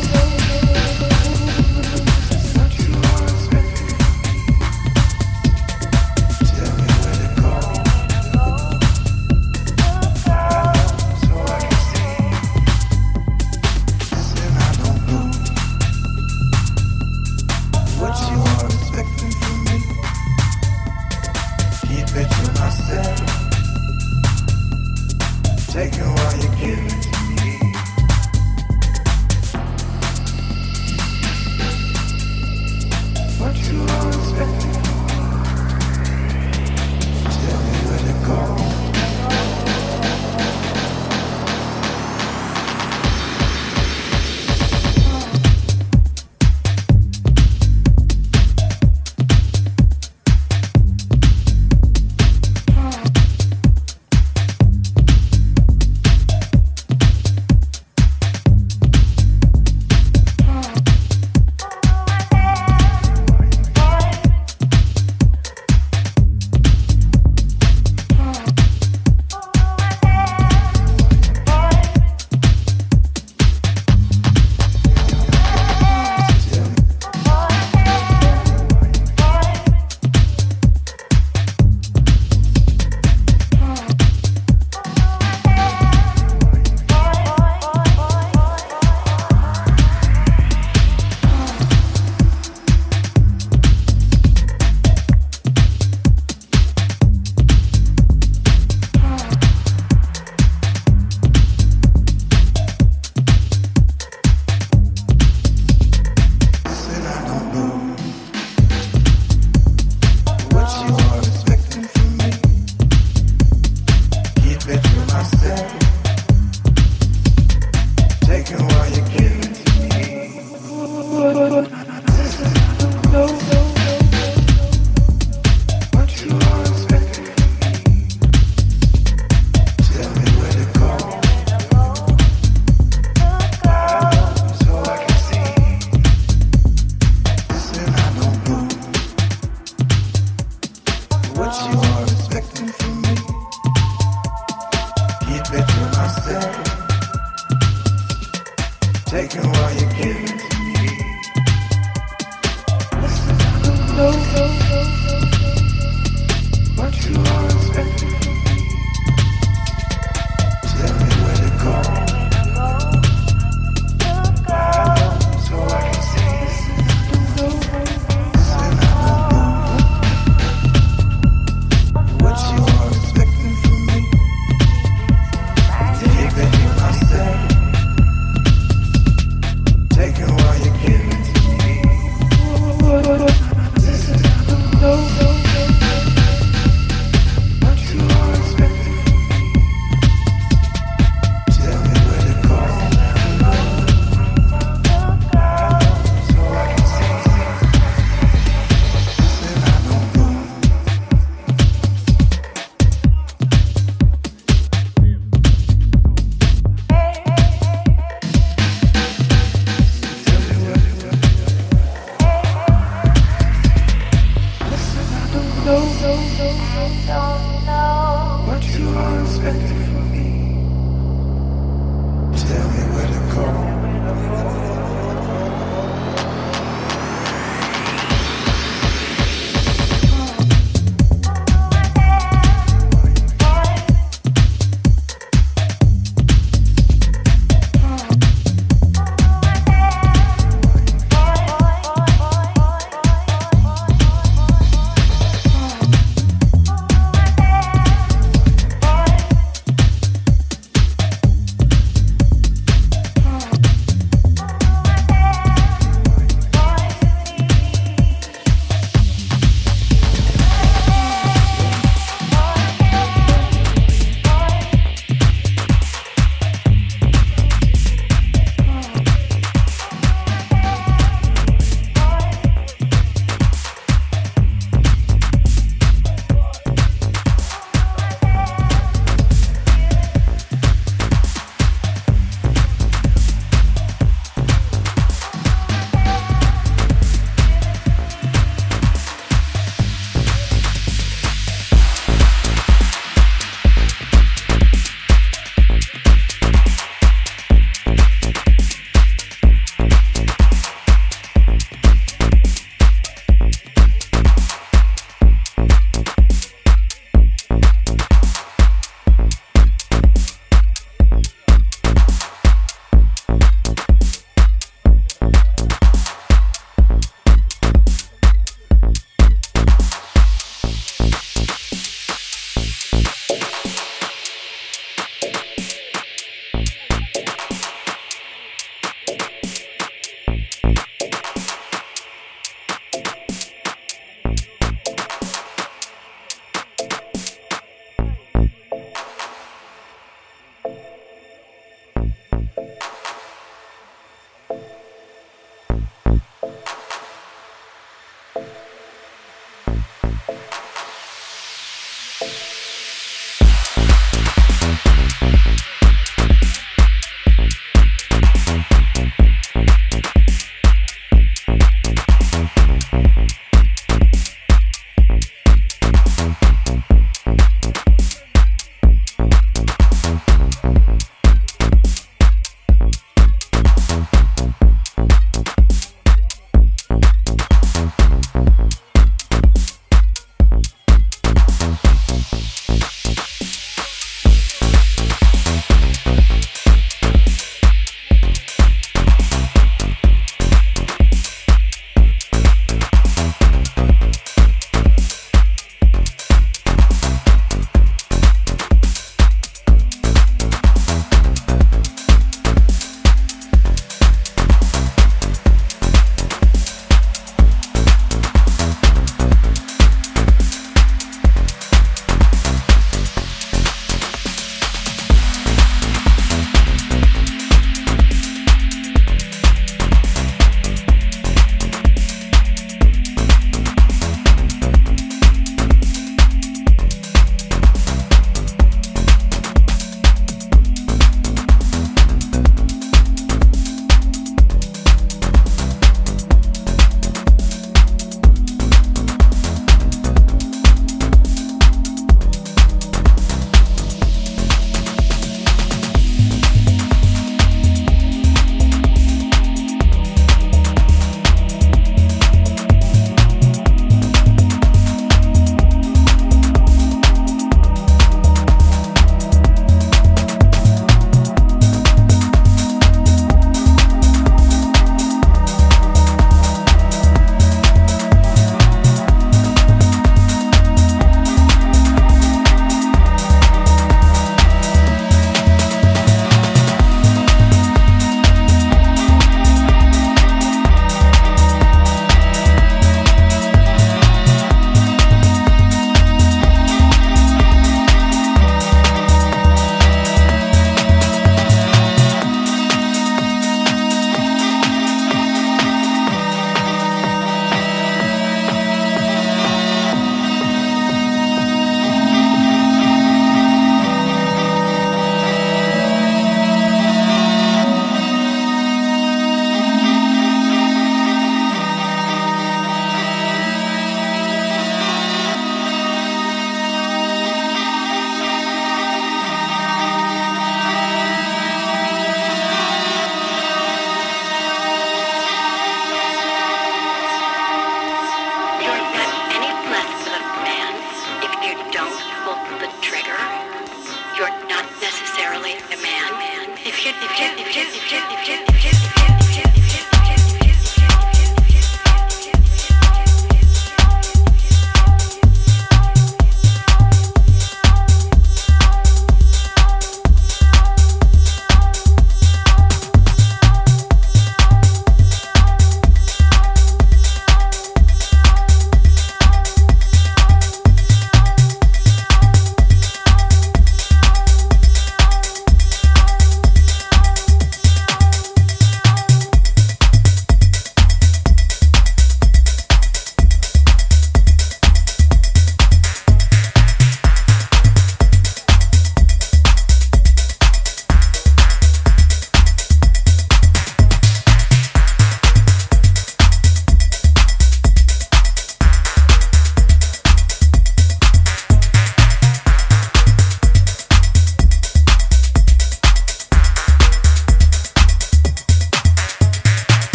go.